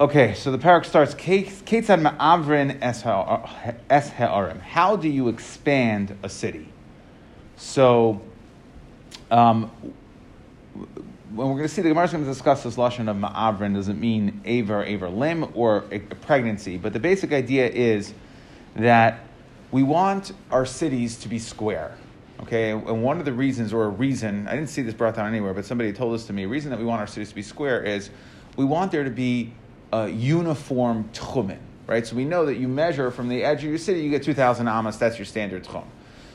Okay, so the parak starts, Ketzad ma'avrin. How do you expand a city? So, um, when we're going to see, the Gemara is going to discuss this lashon of ma'avrin doesn't mean aver, aver limb, or a pregnancy. But the basic idea is that we want our cities to be square. Okay, and one of the reasons, or a reason, I didn't see this brought down anywhere, but somebody told this to me. A reason that we want our cities to be square is we want there to be a uniform tchumen, right? So we know that you measure from the edge of your city, you get 2,000 amas, that's your standard tchum.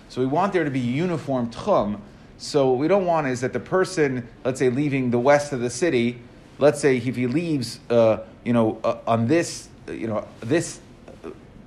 So we want there to be uniform tchum. So what we don't want is that the person, let's say, leaving the west of the city, let's say if he leaves, uh, you know, uh, on this, you know, this,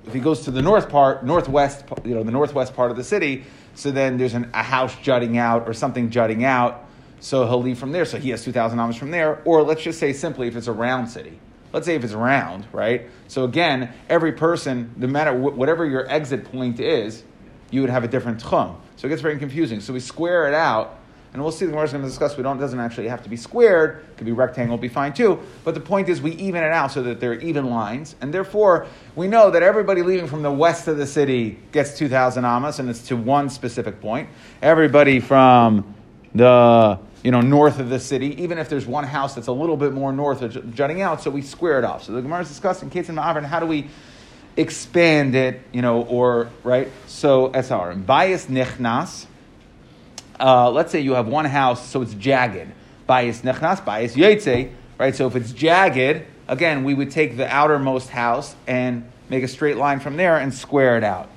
if he goes to the north part, northwest, you know, the northwest part of the city, so then there's an, a house jutting out or something jutting out. So he'll leave from there. So he has 2,000 amas from there. Or let's just say simply if it's a round city. Let's say if it's round, right? So again, every person, no matter wh- whatever your exit point is, you would have a different tchum. So it gets very confusing. So we square it out and we'll see the Gemara is going to discuss. We don't doesn't actually have to be squared. It could be rectangle, be fine too. But the point is, we even it out so that they're even lines, and therefore we know that everybody leaving from the west of the city gets two thousand amas, and it's to one specific point. Everybody from the you know north of the city, even if there's one house that's a little bit more north of jutting out, so we square it off. So the Gemara is discussing case in Ma'avrin, how do we expand it, you know, or right? So SR bias nichnas uh, let's say you have one house, so it's jagged. Bias nechnas, bias yotze, right? So if it's jagged, again, we would take the outermost house and make a straight line from there and square it out.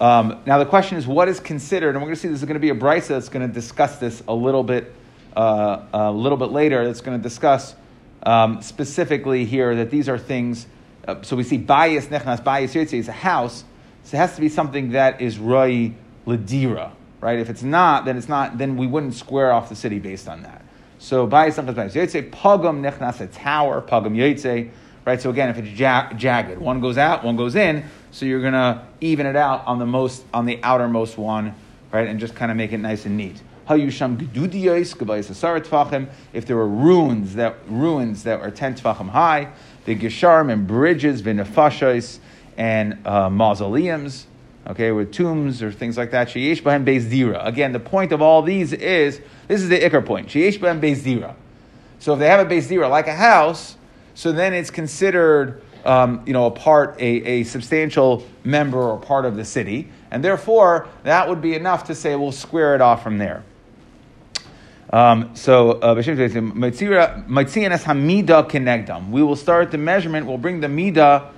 Um, now the question is, what is considered? And we're going to see this is going to be a brisa that's going to discuss this a little bit, uh, a little bit later. That's going to discuss um, specifically here that these are things. Uh, so we see bias nechnas, bias yotze is a house. So it has to be something that is roi ladira right? If it's not, then it's not. Then we wouldn't square off the city based on that. So bias something like yotze pagam nechnas a tower pagam yotze, right? So again, if it's ja- jagged, one goes out, one goes in. So you're gonna even it out on the most on the outermost one, right? And just kind of make it nice and neat. If there were ruins that ruins that are ten tfachim high, the gesharim and bridges, v'nefashos and uh, mausoleums, okay, with tombs or things like that. Sheyesh b'hem bezdira. Again, the point of all these is this is the ikar point. Sheyesh b'hem bezdira. So if they have a bezdira like a house, so then it's considered um, you know a part, a, a substantial member or part of the city, and therefore that would be enough to say we'll square it off from there. Um, so, uh, we will start the measurement. We'll bring the midah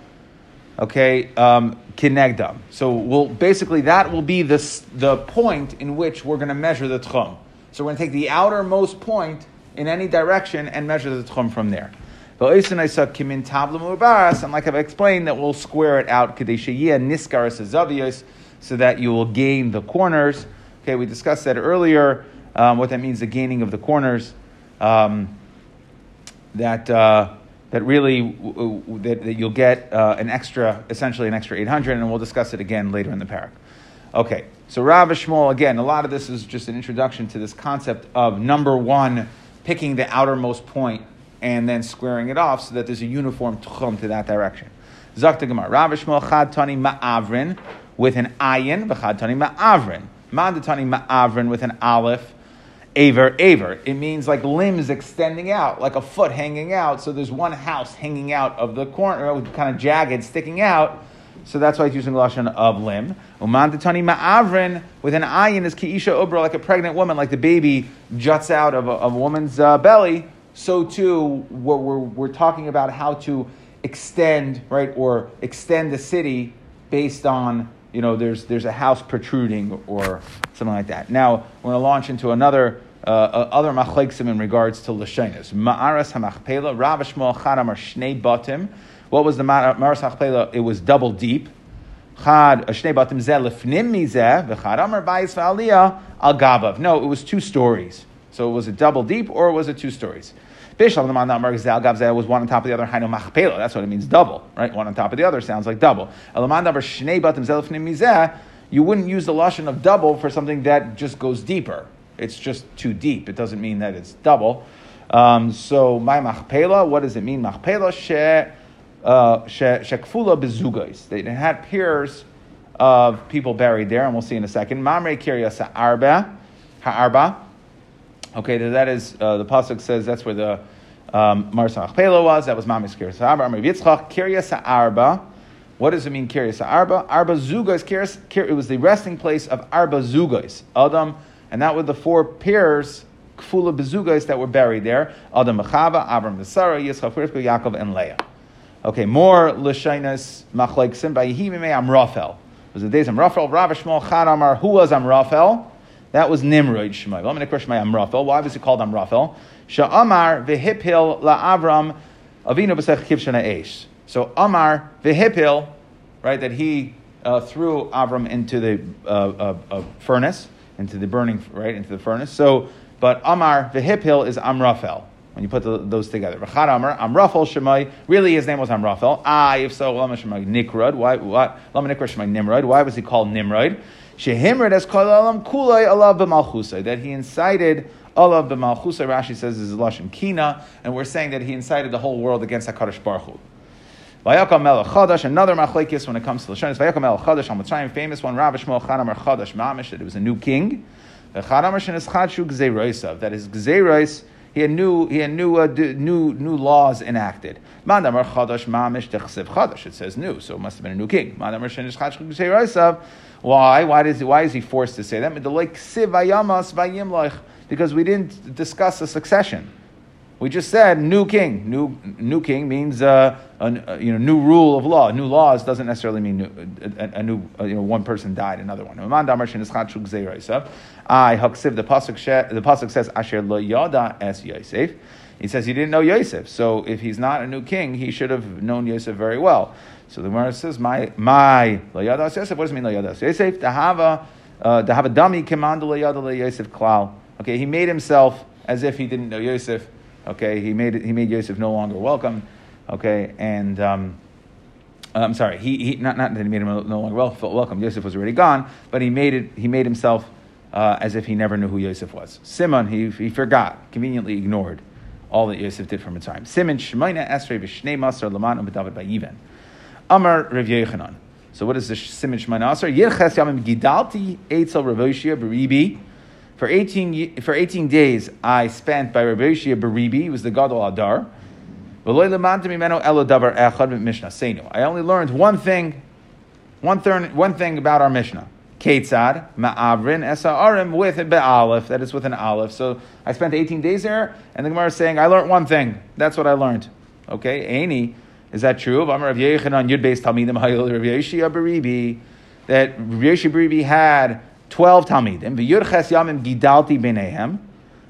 okay, um, kinegdam. So we'll, basically that will be the, the point in which we're going to measure the tchum. So we're going to take the outermost point in any direction and measure the tchum from there. And like I've explained, that we'll square it out so that you will gain the corners. Okay, we discussed that earlier, um, what that means, the gaining of the corners. Um, that uh, that really that, that you'll get uh, an extra, essentially an extra 800, and we'll discuss it again later in the parak. Okay, so Rav Shmuel, again, a lot of this is just an introduction to this concept of number one, picking the outermost point and then squaring it off so that there's a uniform tchum to that direction. Zakta Gemara, Rav Shmuel chad tani ma'avrin with an ayin, v'chad tani ma'avrin. Ma'ad tani ma'avrin with an aleph, Aver, aver. It means like limbs extending out, like a foot hanging out. So there's one house hanging out of the corner, kind of jagged, sticking out. So that's why it's using lashon of limb. Uman Umandatani ma'avrin with an ayin is kiisha ubra, like a pregnant woman, like the baby juts out of a, of a woman's uh, belly. So too, we're, we're, we're talking about how to extend, right, or extend the city based on you know, there's, there's a house protruding or something like that. Now, we're going to launch into another uh, uh, other machleksim in regards to lashonis. Ma'aras hamachpela, Rav Shmuel chadamar shnei batim. What was the ma'aras hamachpela? It was double deep. Chad shnei batim zeh lefnim mizeh v'chad amar bayis v'aliyah al gabav. No, it was two stories. So was it double deep or was it two stories? Bishlam the man gavzeh was one on top of the other. Hainu machpela. That's what it means. Double, right? One on top of the other sounds like double. Elaman shnei batim zelfnim mizeh. You wouldn't use the lashon of double for something that just goes deeper. It's just too deep. It doesn't mean that it's double. Um, so my machpela, what does it mean? Machpela she uh, shekfula bezugais. They had pairs of people buried there, and we'll see in a second. Mamre kiryas ha'arba, ha'arba. Okay, that is uh, the pasuk says that's where the um, Mars Machpela was. That was Mamis kiryas Arba. Amr Yitzchak kiryas ha'arba. What does it mean, kiryas ha'arba? Arba zugais. Kiryas, it was the resting place of arba zugais, Adam, and that were the four pairs kfula bezugais that were buried there. Adam Mechava, Abram Sarah, Yitzchak, Yaakov, and Leah. Okay, more l'shainas machlaiksim by Yehimime Amrafel. It was the days Amrafel, Rav Shmuel Chad Amar. Who was Amrafel? That was Nimrod Shmuel. I'm going to Shmuel Amrafel. Why was he called Amrafel? Sha'amar v'hipil la'avram avinu b'sech kivshana eish. So Amar v'hipil, right, that he uh, threw Avram into the uh, uh, uh, furnace, into the burning, right, into the furnace. So, but Amar v'hipil is Amraphel. when you put the, those together. Rachad Amar, Amrafel Shemai, really his name was Amraphel. Ah, if so, Lama Shemai Nikrod, why, why, Lama Nikrod Shemai Nimrod, why was he called Nimrod? Shehimrod as Kol Alam Kulai Allah b'malchusay, that he incited Allah b'malchusay, Rashi says is Lashon Kina, and we're saying that he incited the whole world against HaKadosh Baruch Hu. Vayakam Melech Chadash, another machlekes when it comes to Lashonis. Vayakam Melech Chadash, Hamatzayim, famous one, Rav Shmuel Chanamar Chadash Mamish, that it was a new king. Chadamar Shenis Chadshu Gzeiroisav, that his Gzeirois he had new, he had new, uh, new, new laws enacted. Mandamar chadash mamish chadash. It says new, so it must have been a new king. Mandamar shenish chadash Why? Why is he, why is he forced to say that? Because we didn't discuss a succession. We just said new king. New new king means uh, a, you know new rule of law. New laws doesn't necessarily mean new, a, a, new you know one person died, another one. I the pasuk the pasuk says asher lo yada es Yosef. He says he didn't know Yosef, so if he's not a new king, he should have known Yosef very well. So the Gemara says my my lo yada es Yosef. What does it mean lo yada es Yosef? Uh, to have a dummy command lo yada lo Yosef klal. Okay, he made himself as if he didn't know Yosef. Okay, he made he made Yosef no longer welcome. Okay, and um, I'm sorry, he, he not not that he made him no longer welcome. Yosef was already gone, but he made it he made himself uh, as if he never knew who Yosef was. Simon he he forgot, conveniently ignored all that Yosef did from time. Simon Shemaina Esrei v'Shnei Masar Laman B'David Bayiven. Amar Rav Yechanan. So what is the Simon Shemaina Asar? Yirches Yamim Gidalti Eitzel Rav Beribi. For 18, for 18 days, I spent by Rabbi Yishia Baribi, he was the Gadol Adar. I only learned one thing, one, third, one thing about our Mishnah. Ketzad, Ma'avrin, Esa Arim, with a Be'alef, that is with an Aleph. So I spent 18 days there, and the Gemara is saying, I learned one thing. That's what I learned. Okay, Aini, is that true? Amar Rav Yechanan, Yud Beis Talmidim, Hayil Rav Yeshia Baribi, that Rav Yeshia Baribi had 12 Talmidim. V'yurches yamim gidalti b'nehem.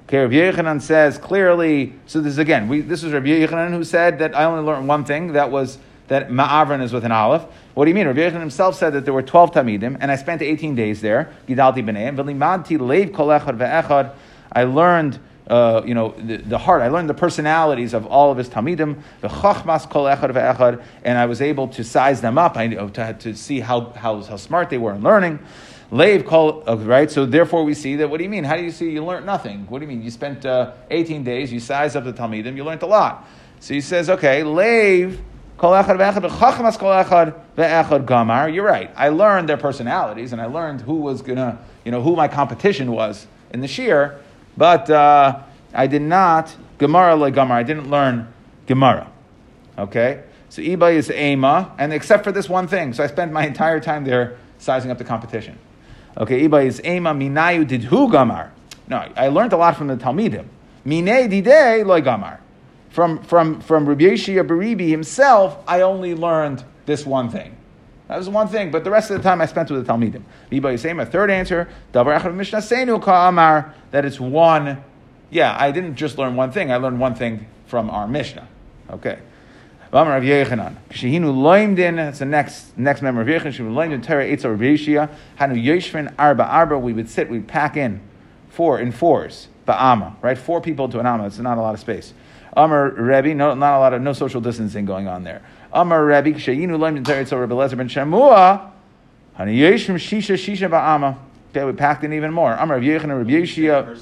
Okay, Rav Yechanan says clearly, so this is again, we, this is Rav Yechanan who said that I only learned one thing, that was that Ma'avran is with an aleph. What do you mean? Rav Yechanan himself said that there were 12 Talmidim, and I spent 18 days there, Gidalti b'nehem. V'limadti leiv kol echad ve'echad. I learned uh, you know, the, the, heart. I learned the personalities of all of his Talmidim, the Chachmas Kol Echad Ve'echad, and I was able to size them up I, to, to see how, how, how smart they were in learning. Leiv call right. So therefore, we see that. What do you mean? How do you see you learned nothing? What do you mean? You spent uh, 18 days. You sized up the talmidim. You learned a lot. So he says, okay, leiv gamar. You're right. I learned their personalities, and I learned who was gonna, you know, who my competition was in the shear. But uh, I did not gemara like gamar. I didn't learn gemara. Okay. So Iba is Ema, and except for this one thing. So I spent my entire time there sizing up the competition. Okay, Iba is Ema Minayu did who gamar? No, I learned a lot from the Talmidim. Mine dide loy gamar. From from from Rabbi Yeshia Baribi himself, I only learned this one thing. That was one thing, but the rest of the time I spent with the Talmidim. Iba is Ema. Third answer, Mishnah Ka'amar. That it's one. Yeah, I didn't just learn one thing. I learned one thing from our Mishnah. Okay. V'amar Rav Yechanan. Shehinu loimdin. That's the next next member of Yechanan. Shehinu loimdin Yeshia. Hanu Yeshvin Arba Arba. We would sit. We'd pack in four in fours. Ba'ama. Right, four people to an amma. It's not a lot of space. Amar Rebbe. No, not a lot of no social distancing going on there. Amar Rebbe. Shehinu loimdin Torah Eitzel Rabbi Lezer ben Shamua. Hanu Yeshvin Shisha Shisha Ba'ama. Okay, we packed in even more. Amar Rav Yechanan Rav Yeshia.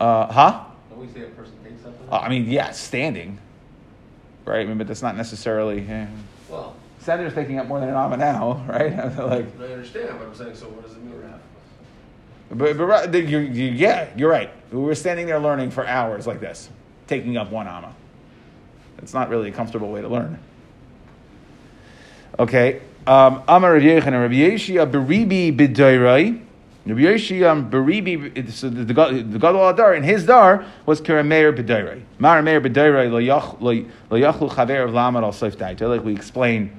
Uh, huh? we say a person takes something? Uh, I mean, yeah, standing, right? I mean, but that's not necessarily. Eh. Well, Standing is taking up more than an amma now, right? like, I understand, what I'm saying, so what does it mean, but, but you, you, yeah, you're right. We were standing there learning for hours like this, taking up one amma. It's not really a comfortable way to learn. Okay. Um, Amar Rav Yechon, Rav Yeshia Beribi B'Dairai. Rabbi Yeshia Beribi, so the, God- the Gadol Adar, in his dar was Kirameir B'Dairai. Mar Meir B'Dairai lo yach- lo lo yachlu chaver of al seif. Like we explained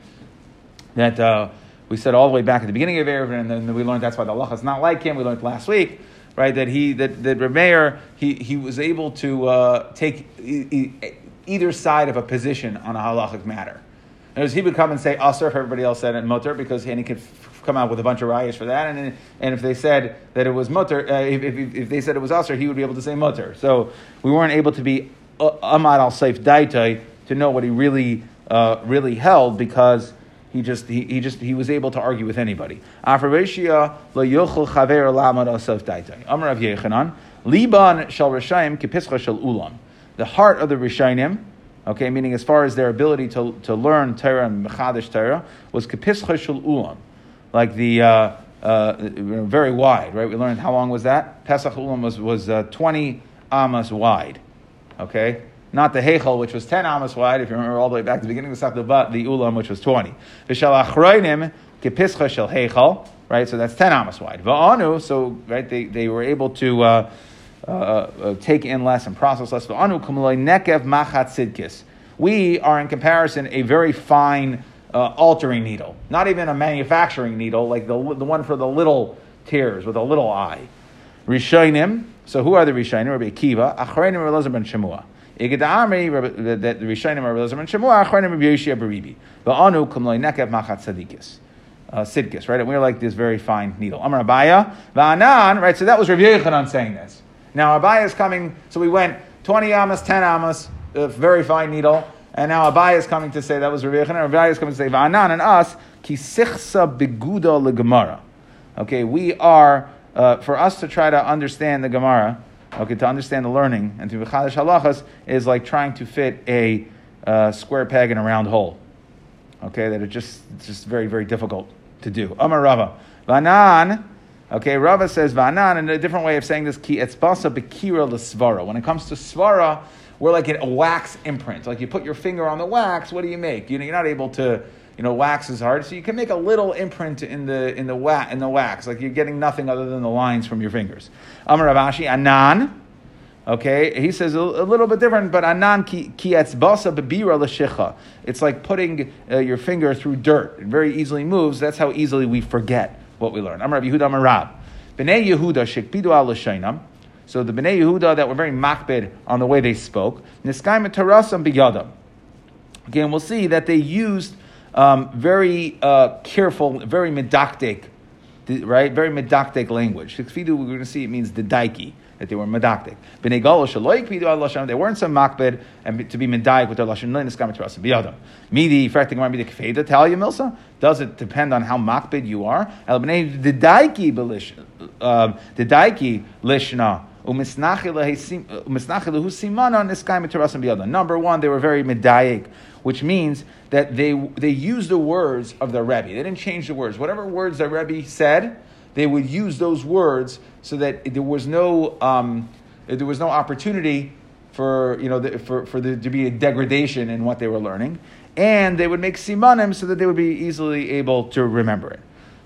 that uh, we said all the way back at the beginning of Erev, and then we learned that's why the Allah is not like him. We learned last week, right, that he that that Rameir he he was able to uh, take e- e- either side of a position on a halachic matter. In words, he would come and say asr if everybody else said it mutter because and he could f- come out with a bunch of rayas for that, and and if they said that it was mutter, uh, if, if, if they said it was asr, he would be able to say mutter. So we weren't able to be uh, amad al seif daitai to know what he really uh, really held because he just he, he just he was able to argue with anybody. Amar Yechanan liban shal rishayim kipischa shal ulam. The heart of the rishayim. Okay, meaning as far as their ability to, to learn Torah and Mechadish Torah was Kepischa Shul Ulam, like the uh, uh, very wide, right? We learned how long was that? Pesach Ulam was, was uh, 20 amas wide, okay? Not the Heichel, which was 10 amas wide, if you remember all the way back to the beginning of the but the Ulam, which was 20. V'shal Achroinim Kepischa Shel right? So that's 10 amas wide. Va'anu, so, right, they, they were able to. Uh, uh, uh, take in less and process less. Nekev machat sidkis. We are, in comparison, a very fine uh, altering needle, not even a manufacturing needle like the, the one for the little tears with a little eye. So who are the Rishonim? Rabbi Akiva. Achreinim Rabbi Elazar ben Shemua. Iged Amri, the Rishonim are Elazar ben Shemua. Achreinim Rabbi Yoshia Baribi. Anu kumuloi nekev machat sidkis. Uh, sidkis, right? And we're like this very fine needle. Amar Abaya, Va'anan, right? So that was Rabbi Yechanan saying this. Now Abaya is coming, so we went 20 amas, 10 amas, a very fine needle, and now Abaya is coming to say that was Rabbi Yechanan, Abaya is coming to say, Va'anan and us, ki sichsa beguda legemara. Okay, we are, uh, for us to try to understand the Gemara, okay, to understand the learning, and to be Chadash halachas, is like trying to fit a uh, square peg in a round hole. Okay, that it just, it's just very, very difficult to do. Amar Rava. Vanan, Okay, Rava says Vanan, and a different way of saying this, ki etzbasa bekira l'svara. When it comes to svara, we're like a wax imprint. Like you put your finger on the wax, what do you make? You know, you're not able to, you know, wax is hard, so you can make a little imprint in the in the wa- in the wax. Like you're getting nothing other than the lines from your fingers. Amar Rav Ashi, Anan. Okay, he says a, a little bit different, but anan ki etzbasa bebira l'shicha. It's like putting uh, your finger through dirt. It very easily moves. That's how easily we forget what we learn. Amar Rabbi Yehuda Amar Rab. Bnei Yehuda shekpidu al. So the Bnei Yehuda that were very makbid on the way they spoke. Niskay metarasam biyadam. Again, we'll see that they used um, very uh, careful, very medactic, right? Very medactic language. Shekfidu, we're going to see it means the daiki, that they were medactic. Bnei Galo shaloik pidu al they weren't some makbid and to be medaik with their lashon. No, niskay metarasam biyadam. Midi, fracting midi kfeda, tell you, Milsa? Does it depend on how makbid you are? El bnei the daiki belish, the daiki lishna. Number one, they were very medayik, which means that they, they used the words of the Rebbe. They didn't change the words. Whatever words the Rebbe said, they would use those words so that there was no, um, there was no opportunity for, you know, the, for, for there to be a degradation in what they were learning. And they would make simanim so that they would be easily able to remember it.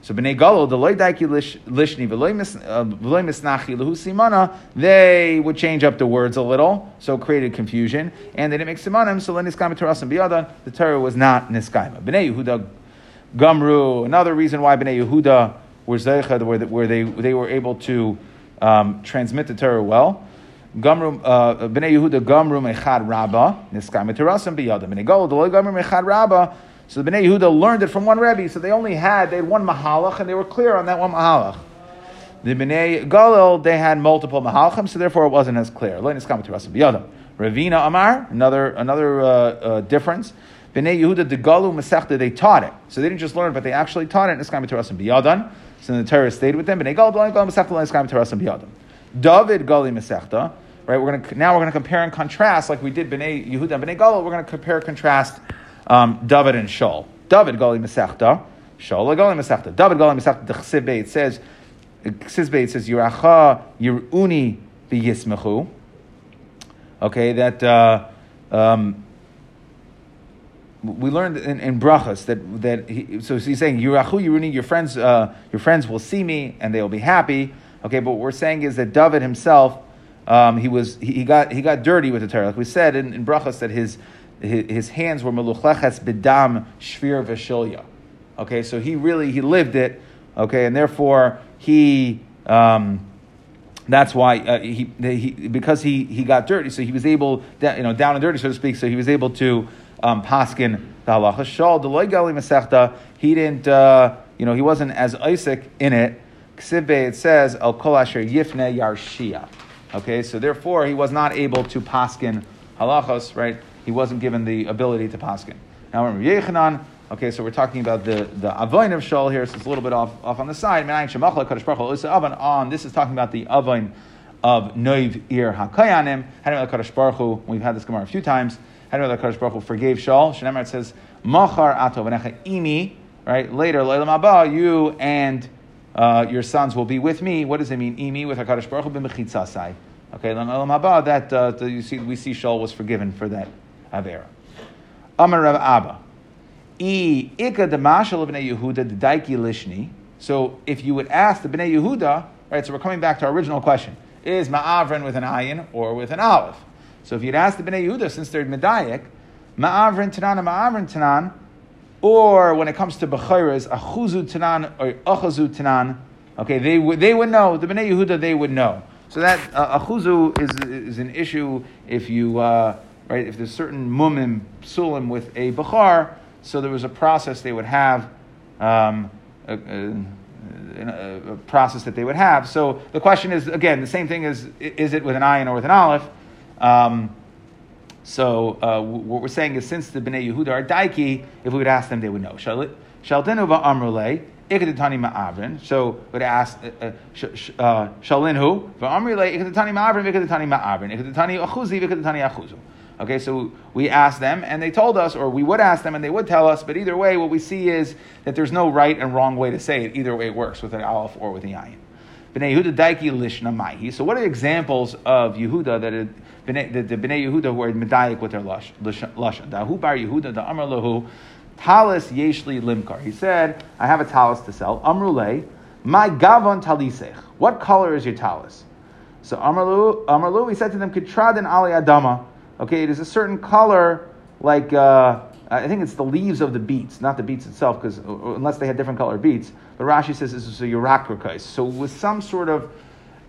So bnei galo the loy daiki lishni v'loy misnachi lehu simana they would change up the words a little, so it created confusion, and they didn't make simanim. So then niskayim terasim biyadan the Torah was not niskaima. Bnei Yehuda Gumru another reason why bnei Yehuda were zeicha where, where they they were able to um, transmit the Torah well. Gumru uh, bnei Yehuda Gumru mechad rabba niskaima terasim biyadan bnei galo the loy Gumru mechad rabba. So the Bnei Yehuda learned it from one Rebbe, so they only had, they had one Mahalach, and they were clear on that one Mahalach. The Bnei Galil, they had multiple Mahalachim, so therefore it wasn't as clear. Ravina Amar, another, another uh, uh, difference. Bnei Yehuda de Galu Masechta, they taught it. So they didn't just learn it, but they actually taught it in Niskam Terasim Biyadan. So the Torah stayed with them. Bnei Galu Galu Masechta, Niskam Terasim Biyadan. David Gali Masechta, right? We're to now we're going to compare and contrast like we did Bnei Yehuda and Bnei Galil. We're going to compare and contrast um, David and Shaul. David Gali Masechta, Shaul Gali Masechta. David Gali Masechta. The Chsibbe it says, Chsibbe it says Yiracha Yiruni B'Yismechu. Okay, that. Uh, um, we learned in, in brachas that that he, so he's saying Yirachu Yiruni, your friends, uh, your friends will see me and they will be happy. Okay, but what we're saying is that David himself, um, he was he, he, got he got dirty with the Torah. Like we said in, in brachas that his, his hands were meluchleches bedam shvir v'shilya. Okay, so he really he lived it. Okay, and therefore he. Um, that's why uh, he, he, because he, he got dirty, so he was able, you know, down and dirty, so to speak. So he was able to um, paskin the halacha. Shal deloy gali masechta. He didn't, uh, you know, he wasn't as Isaac in it. Ksibbe it says al kol asher yifne yarshia. Okay, so therefore he was not able to paskin halachos. Right, he wasn't given the ability to paskin. Now remember Yechanan. Okay, so we're talking about the, the avoin of Shaul here, so it's a little bit off, off on the side. On this is talking about the avoin of Noiv Ir Hakayanim. We've had this Gemara a few times. That Kadosh Baruch Hu forgave Shaul? Shenemar it says, Machar ato imi, right? Later, Leilam Abba, you and uh, your sons will be with me. What does it mean? Imi with HaKadosh Baruch Hu. Okay, Leilam Abba, that, uh, you see, we see Shaul was forgiven for that Avera. Amar Rav Abba. I ika demashal of Bnei Yehuda daiki lishni. So if you would ask the Bnei Yehuda, right, so we're coming back to our original question. Is Ma'avrin with an ayin or with an aleph? So if you'd ask the Bnei Yehuda, since they're Medayik, Ma'avrin Tanan and Ma'avrin Tanan, or when it comes to Bechiras, Achuzu Tanan or Achazu Tanan, okay, they would, they would know, the Bnei Yehuda, they would know. So that uh, Achuzu is, is an issue if you, uh, right, if there's certain mumim, sulim with a Bechar, so there was a process they would have, um, a, a, a, process that they would have. So the question is, again, the same thing is, is it with an ayin or with an aleph? Um, so uh, what we're saying is, since the Bnei Yehuda are daiki, if we would ask them, they would know. Shaldenu va'amrulei ikadetani ma'avrin. So would ask uh, uh, shalinhu va'amrulei ikadetani ma'avrin ikadetani ma'avrin ikadetani achuzi ikadetani achuzu. Okay, so we asked them, and they told us, or we would ask them, and they would tell us. But either way, what we see is that there's no right and wrong way to say it. Either way, it works with an aleph or with an ayin. Bnei Yehuda daiki lishna maihi. So what are the examples of Yehuda that are, the, the Bnei Yehuda are medayik with their lashon? Dahu bar Yehuda da amar lahu talis yeshli limkar. He said, I have a talis to sell. Amrule, my gavon talisech. What color is your talis? So Amarlu, Amarlu, he said to them, Kitradin ali adama. Okay, it is a certain color, like uh, I think it's the leaves of the beets, not the beets itself, because unless they had different color beets. But Rashi says this is a Urakrakais. So with some sort of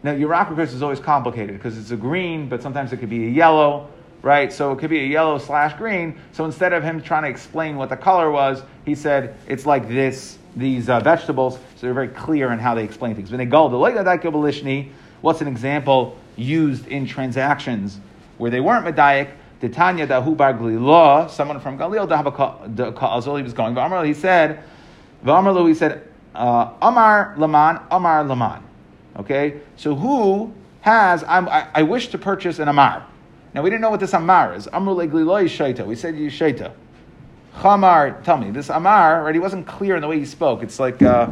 now Urakrakais is always complicated because it's a green, but sometimes it could be a yellow, right? So it could be a yellow slash green. So instead of him trying to explain what the color was, he said it's like this. These uh, vegetables, so they're very clear in how they explain things. When they go the what's an example used in transactions where they weren't medayik? Titania dahu bar Galila, someone from Galil, Azul, he was going. He said, he said, uh, Amar Laman, Amar Laman. Okay, so who has? I, I wish to purchase an Amar. Now we didn't know what this Amar is. Amar legliloi shaita. We said you shaita. Chamar, tell me this Amar. Right, he wasn't clear in the way he spoke. It's like, uh,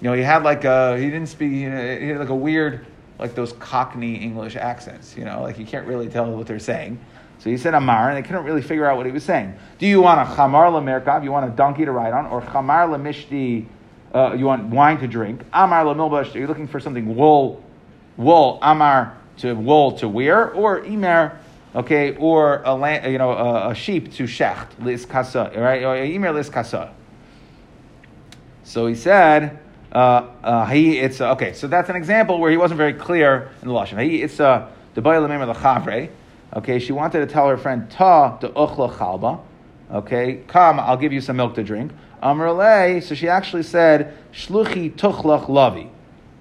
you know, he had like a, he didn't speak. He had like a weird, like those Cockney English accents. You know, like you can't really tell what they're saying. So he said Amar, and they couldn't really figure out what he was saying. Do you want a chamar lamerkav? You want a donkey to ride on, or chamar lamishti? Uh, you want wine to drink? Amar lamilbash. You're looking for something wool, wool. Amar to wool to wear, or imer, okay, or a land, you know a, a sheep to shecht lis kasa, right? Imer lis kasa. So he said. Uh, uh, he, it's uh, okay. So that's an example where he wasn't very clear in the lashon. He, it's uh, the bayil the chavre. Okay, she wanted to tell her friend, Ta de uchla chalba. Okay, come, I'll give you some milk to drink. Amrale, so she actually said, Shluchi tuchlach lavi.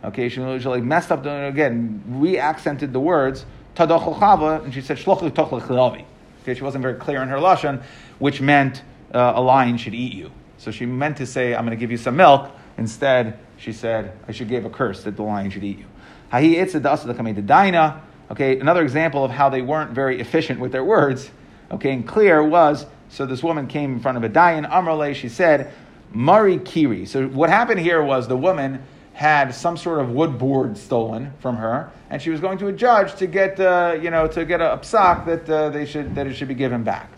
Okay, she, she like messed up, the, again, re-accented the words, Ta de chava, and she said, Shluchi tuchlach lavi. Okay, she wasn't very clear in her lashon, which meant uh, a lion should eat you. So she meant to say, I'm going to give you some milk. Instead, she said, I should give a curse that the lion should eat you. Hahi itzad the dina. Okay, another example of how they weren't very efficient with their words, okay, and clear was so this woman came in front of a dayan, Amrale, she said, Mari Kiri. So what happened here was the woman had some sort of wood board stolen from her, and she was going to a judge to get, uh, you know, to get a, psak that uh, they should that it should be given back.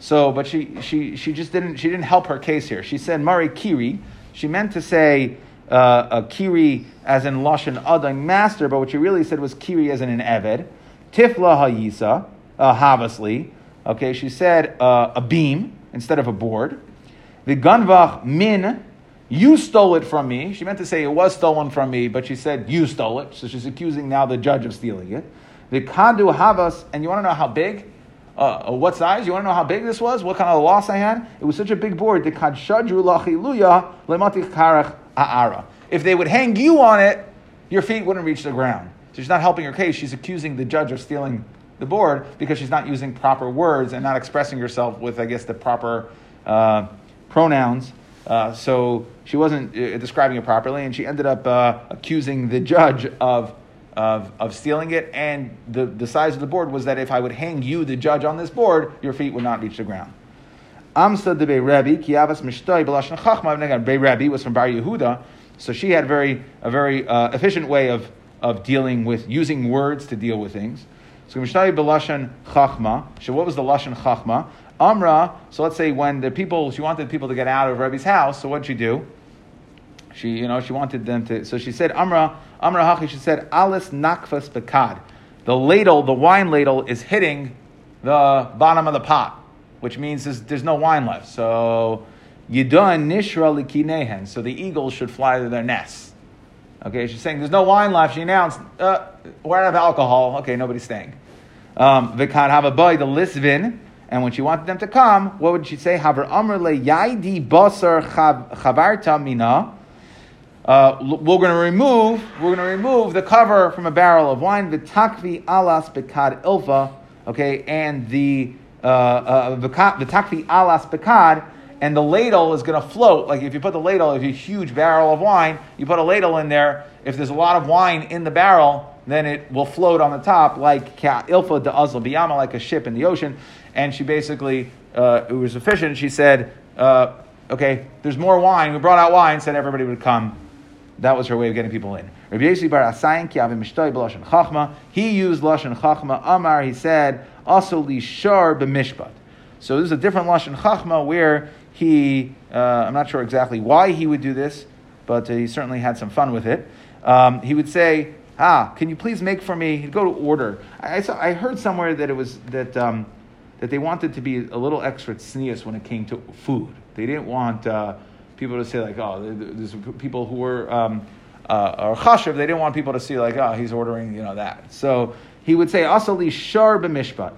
So, but she, she, she just didn't she didn't help her case here. She said Mari Kiri. She meant to say uh, a kiri as in lashon adon master, but what she really said was kiri as in an eved. Tifla hayisa uh, havasli. Okay, she said uh, a beam instead of a board. The gunvach min, you stole it from me. She meant to say it was stolen from me, but she said you stole it. So she's accusing now the judge of stealing it. The kadu havas, and you want to know how big? Uh, what size? You want to know how big this was? What kind of loss I had? It was such a big board. If they would hang you on it, your feet wouldn't reach the ground. So she's not helping her case. She's accusing the judge of stealing the board because she's not using proper words and not expressing herself with, I guess, the proper uh, pronouns. Uh, so she wasn't uh, describing it properly, and she ended up uh, accusing the judge of, of, of stealing it. And the, the size of the board was that if I would hang you, the judge, on this board, your feet would not reach the ground. Amsa de Bei Rebbe, Kiavas Mishtoi, Belashon Chachma, Bei Rebbe was from Bar Yehuda, so she had very, a very uh, efficient way of, of dealing with, using words to deal with things. So Mishnah Belashan Chachma. So what was the Lashon Chachma? Amra, so let's say when the people, she wanted people to get out of Rebbe's house, so what'd she do? She, you know, she wanted them to, so she said, Amra, Amra Hachi, she said, Alis Nakfas Bekad. The ladle, the wine ladle, is hitting the bottom of the pot, which means there's, there's no wine left. So, Yidun Nishra Likinehen. So the eagles should fly to their nests. Okay, she's saying there's no wine left. She announced, uh, we're out of alcohol. Okay, nobody's staying. Um, Vikan have a boy, the lisvin. And when she wanted them to come, what would she say? Haver amr le yaidi basar chavarta mina. Uh, we're going to remove, we're going to remove the cover from a barrel of wine. V'takvi alas bekad ilfa. Okay, and the uh, uh, v'takvi alas bekad and the ladle is going to float. Like if you put the ladle, if you a huge barrel of wine, you put a ladle in there. If there's a lot of wine in the barrel, then it will float on the top like ilfa de azal biyama, like a ship in the ocean. And she basically, uh, it was efficient. She said, uh, "Okay, there's more wine. We brought out wine. Said everybody would come." That was her way of getting people in. He used lashon chachma. Amar. He said also lishar b'mishpat. So this is a different lashon chachma where he, uh, I'm not sure exactly why he would do this, but he certainly had some fun with it. Um, he would say, "Ah, can you please make for me?" He'd go to order. I, I, saw, I heard somewhere that it was that um, that they wanted to be a little extra tznius when it came to food. They didn't want uh, people to say like, "Oh, there's people who were." Um, uh, chashiv, they didn't want people to see like, oh, he's ordering, you know, that. So he would say, asali shar b'mishpat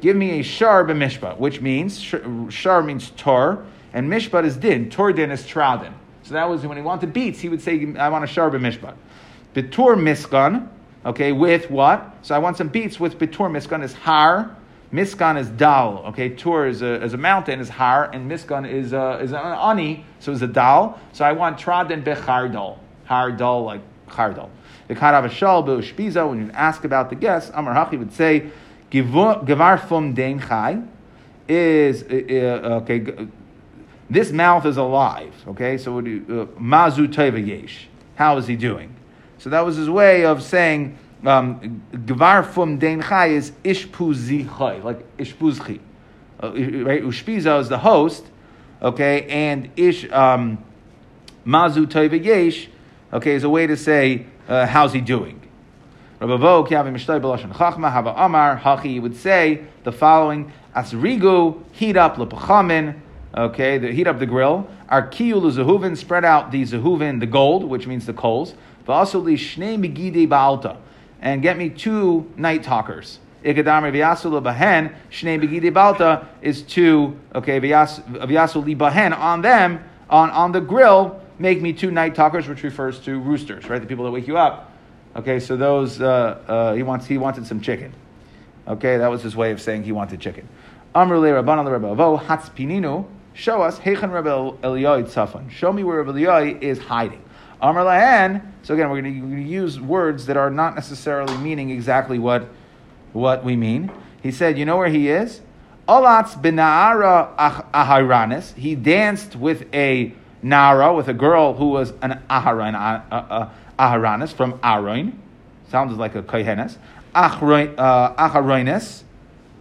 give me a shar b'mishpat, which means, shar means tor, and mishpat is din. Tor din is traudin. So that was when he wanted beats, he would say, I want a shar b'mishpat. Bitur miskan, okay, with what? So I want some beats with bitur miskan is har, miskan is dal, okay, tur is a, is a mountain, is har, and miskan is, a, is an ani, so it's a dal. So I want traudin bechardal, har dal, like chardal. The karav shal be'ushpiza, when you ask about the guest, Amar Hachi would say, Gevar fum dein chai is uh, okay. This mouth is alive. Okay, so uh, mazu yesh. How is he doing? So that was his way of saying um, Gevar fum dein chai is ishpuzi chai, like ishpuzchi. Uh, right, ushpiza is the host. Okay, and ish um, mazu teva yesh. Okay, is a way to say uh, how's he doing. Rabavo Kiavi Mishtay Belashon Chachma Hava Amar Hachi would say the following: Asrigu heat up lepachamin. Okay, the, heat up the grill. Arkiyul zehuvin spread out the zehuvin, the gold, which means the coals. Also li shnei migide baalta, and get me two night talkers. Ikadam v'yasu lebahen shnei migide baalta is two. Okay, v'yasu li bahen on them on on the grill. Make me two night talkers, which refers to roosters, right? The people that wake you up. Okay, so those uh, uh, he wants he wanted some chicken. Okay, that was his way of saying he wanted chicken. Amrule Rabban al Rebbe Avo Hatzpininu. Show us Heichan Rebbe Eliyai Tzafan. Show me where Rebbe Eliyai is hiding. Amr lahen. So again, we're going to use words that are not necessarily meaning exactly what what we mean. He said, "You know where he is? Alatz binara ahiranis. He danced with a nara, with a girl who was an aharan, aharanis from Aroin. Sounds like a kohenes. Aharoines.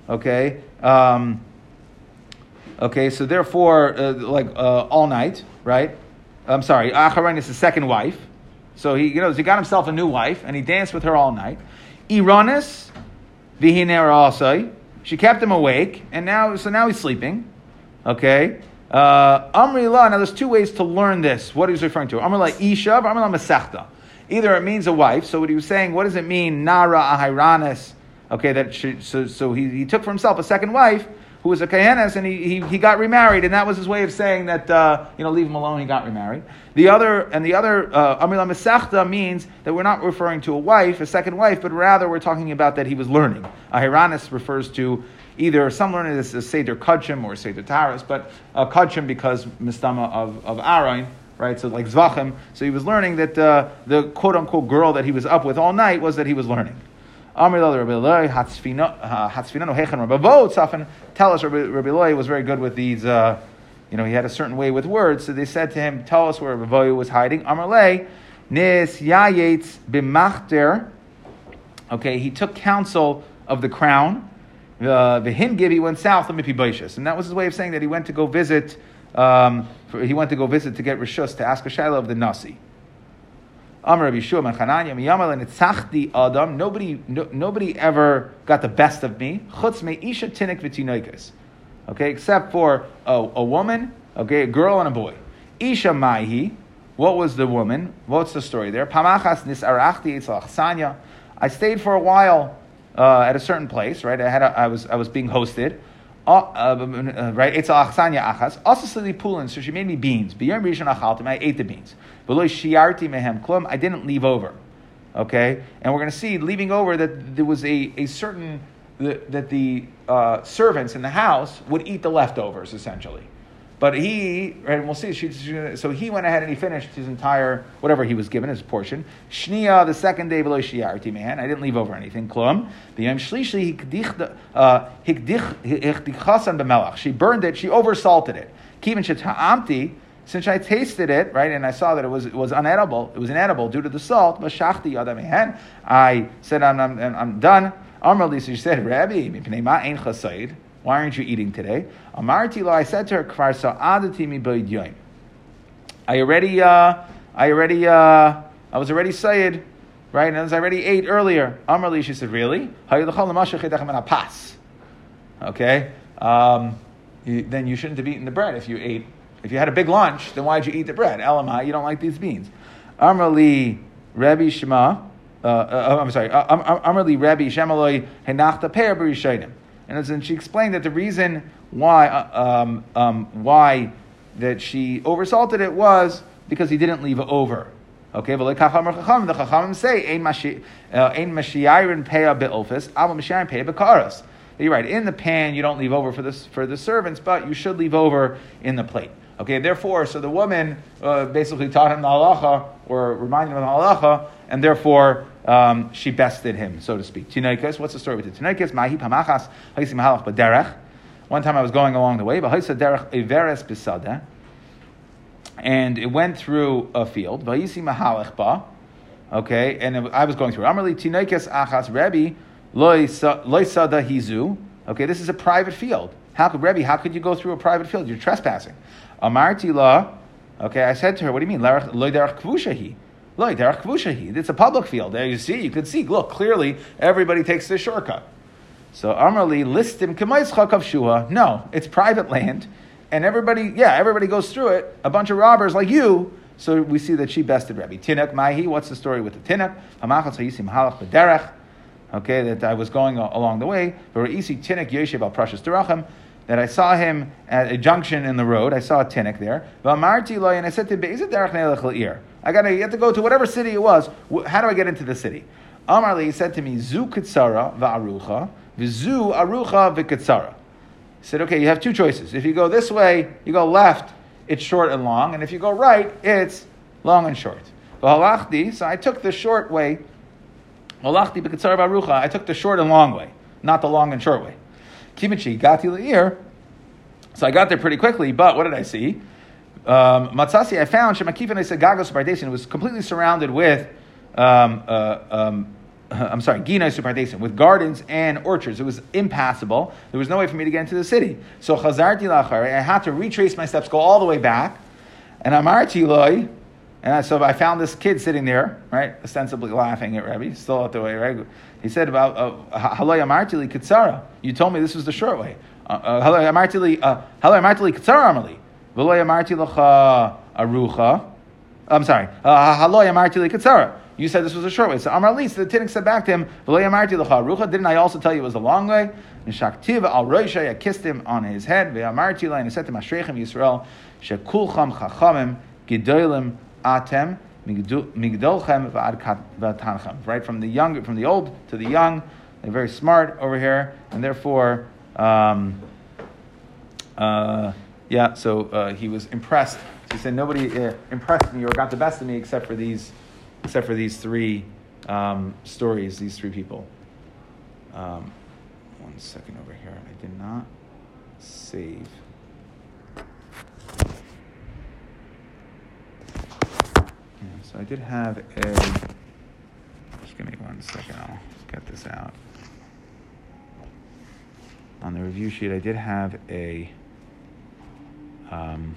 Okay. Um, okay. So therefore, uh, like uh, all night, right? I'm sorry. Aharoin is his second wife. So he, you know, he got himself a new wife, and he danced with her all night. Iranis, vihiner also. She kept him awake, and now, so now he's sleeping. Okay. Uh, Amrila, now there's two ways to learn this, what he's referring to. Amrila Isha, Amrila Masechta. Either it means a wife, so what he was saying, what does it mean, Nara Ahiranis? Okay, that she, so, so he, he took for himself a second wife who was a Kayanis, and he, he, he got remarried, and that was his way of saying that, uh, you know, leave him alone, he got remarried. The other, and the other, uh, Masechta means that we're not referring to a wife, a second wife, but rather we're talking about that he was learning. Ahiranis refers to either some learn it as a Seder Kudshim or Seder Taras, but uh, Kudshim because Mistama of, of Aaron, right? So like Zvachim. So he was learning that uh, the quote unquote girl that he was up with all night was that he was learning. Tell us, Rabbi Loi was very good with these, uh, you know, he had a certain way with words. So they said to him, Tell us where Rabbi was hiding. Amarle, Nis Yayetz b'machter. Okay, he took counsel of the crown uh, the him give he went south Mipibaishas. And that was his way of saying that he went to go visit, um, he went to go visit to get Rishus, to ask a Shiloh of the Nasi. Nobody, no, nobody ever got the best of me. Okay, except for a, a woman, okay, a girl and a boy. Isha Maihi, what was the woman? What's the story there? Pamachas I stayed for a while uh, at a certain place, right? I had a, I was I was being hosted. Uh, uh, right? It's achsanya achas. Also, slightly pulin. So she made me beans. B'yom rishon achaltim. I ate the beans. Below shiarti mehem klum. I didn't leave over. Okay, and we're going to see leaving over that there was a, a certain that the uh, servants in the house would eat the leftovers essentially. But he, and we'll see, she, she, so he went ahead and he finished his entire, whatever he was given, his portion. Shnia, the second day below Shiarti, man, I didn't leave over anything. Klum. The uh, Yom Shlishi, hikdichasan b'melach. She burned it, she oversalted it. Kivin sheta'amti, since I tasted it, right, and I saw that it was, it was unedible, it was inedible due to the salt, Mashachti yadam I said, I'm, I'm, I'm done. Amr she said, Rabbi, ma ein chasayid. Why aren't you eating today? Amarti lo, I said to her, Kvar sa'adati mi. I already, uh, I already, uh, I was already sayed, right? And as I already ate earlier. Amarli, she said, really? Okay? Um, you, then you shouldn't have eaten the bread if you ate. If you had a big lunch, then why'd you eat the bread? Elamai, you don't like these beans. Amarli, Rabbi Shema, uh, uh, I'm sorry, Amarli, Rabbi Shemaloi, Henachta Per B'Rishayim. And, and she explained that the reason why, uh, um, um, why that she oversalted it was because he didn't leave it over. Okay, the Chachamim say, Ein Mashiayin Peah Be'olfis, Ava Mashiayin Peah Be'karas. You're right. In the pan, you don't leave over for this for the servants, but you should leave over in the plate. Okay, therefore, so the woman uh, basically taught him the halacha or reminded him of the halacha, and therefore um, she bested him, so to speak. Tinaikas, what's the story with the Tinaikas? Mahi pamachas, haisi mahalach b'derech. One time I was going along the way, but haisa derech everes bisada, and it went through a field. Vayisi mahalach ba, okay, and I was going through. Amrli tinaikas achas Rebbe loisada hizu. Okay, this is a private field. How could Rebbe? How could you go through a private field? You're trespassing. Amarti la. Okay, I said to her, "What do you mean? Loy derech kvushahi." Look, derech kvushahi. It's a public field. There you see, you can see. Look, clearly everybody takes this shortcut. So Amrali listim k'maischak of shua. No, it's private land, and everybody, yeah, everybody goes through it. A bunch of robbers like you. So we see that she bested Rabbi Tinak Mahi. What's the story with the Tinak? Hamachas b'derech. Okay, that I was going along the way. Isi Tinak yeshiv al precious derachim that I saw him at a junction in the road. I saw a tinnik there. And I said to him, I got to have to go to whatever city it was. How do I get into the city? Amarli he said to me, Zu kitsara va'arucha, v'zu arucha v'kitsara. He said, okay, you have two choices. If you go this way, you go left, it's short and long, and if you go right, it's long and short. So I took the short way. I took the short and long way, not the long and short way. Kimichi, gati le'ir, so I got there pretty quickly, but what did I see? Um, Matzasi, I found Shemakif I said Gagos Pardesin. It was completely surrounded with, um, uh, um, I'm sorry, Ginai Supardesin, with gardens and orchards. It was impassable. There was no way for me to get into the city. So Chazarti Lachare, I had to retrace my steps, go all the way back. And Amarti Loi, and I, so I found this kid sitting there, right, ostensibly laughing at Rebbe, still out the way, right? He said about uh, Haloi Amarti Li Kitsara. You told me this was the short way. Uh, uh, Haloi Amarti Li Kitsara Amali. V'loy Amarti Lacha Arucha. I'm sorry. Haloi Amarti Li Kitsara. You said this was a short way. So Amar Li, so the Tinnik said back to him. Didn't I also tell you it was a long way? And Shaktiv al Roisha, I kissed him on his head. And I said to him, Ashrechem Yisrael, Shekulcham Chachamim, Gedolim Atem, Migdolchem. Right from the young, from the old to the young, they're very smart over here, and therefore, um, uh, yeah. So uh, he was impressed. So he said nobody uh, impressed me or got the best of me except for these, except for these three um, stories. These three people. Um, one second over here. I did not save. Yeah, so I did have a. Just give me one second. I'll get this out. On the review sheet, I did have a. Um,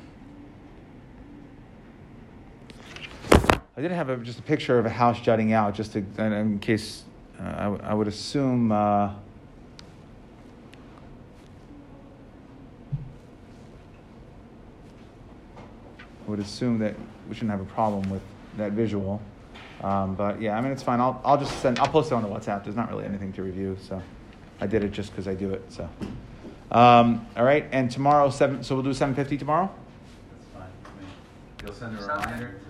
I did have a, just a picture of a house jutting out, just to, in case uh, I, would assume. Uh, would assume that we shouldn't have a problem with that visual. Um, but yeah, I mean, it's fine. I'll, I'll just send, I'll post it on the WhatsApp. There's not really anything to review. So I did it just because I do it. So, um, all right. And tomorrow, seven, so we'll do 750 tomorrow? That's fine. You'll send a reminder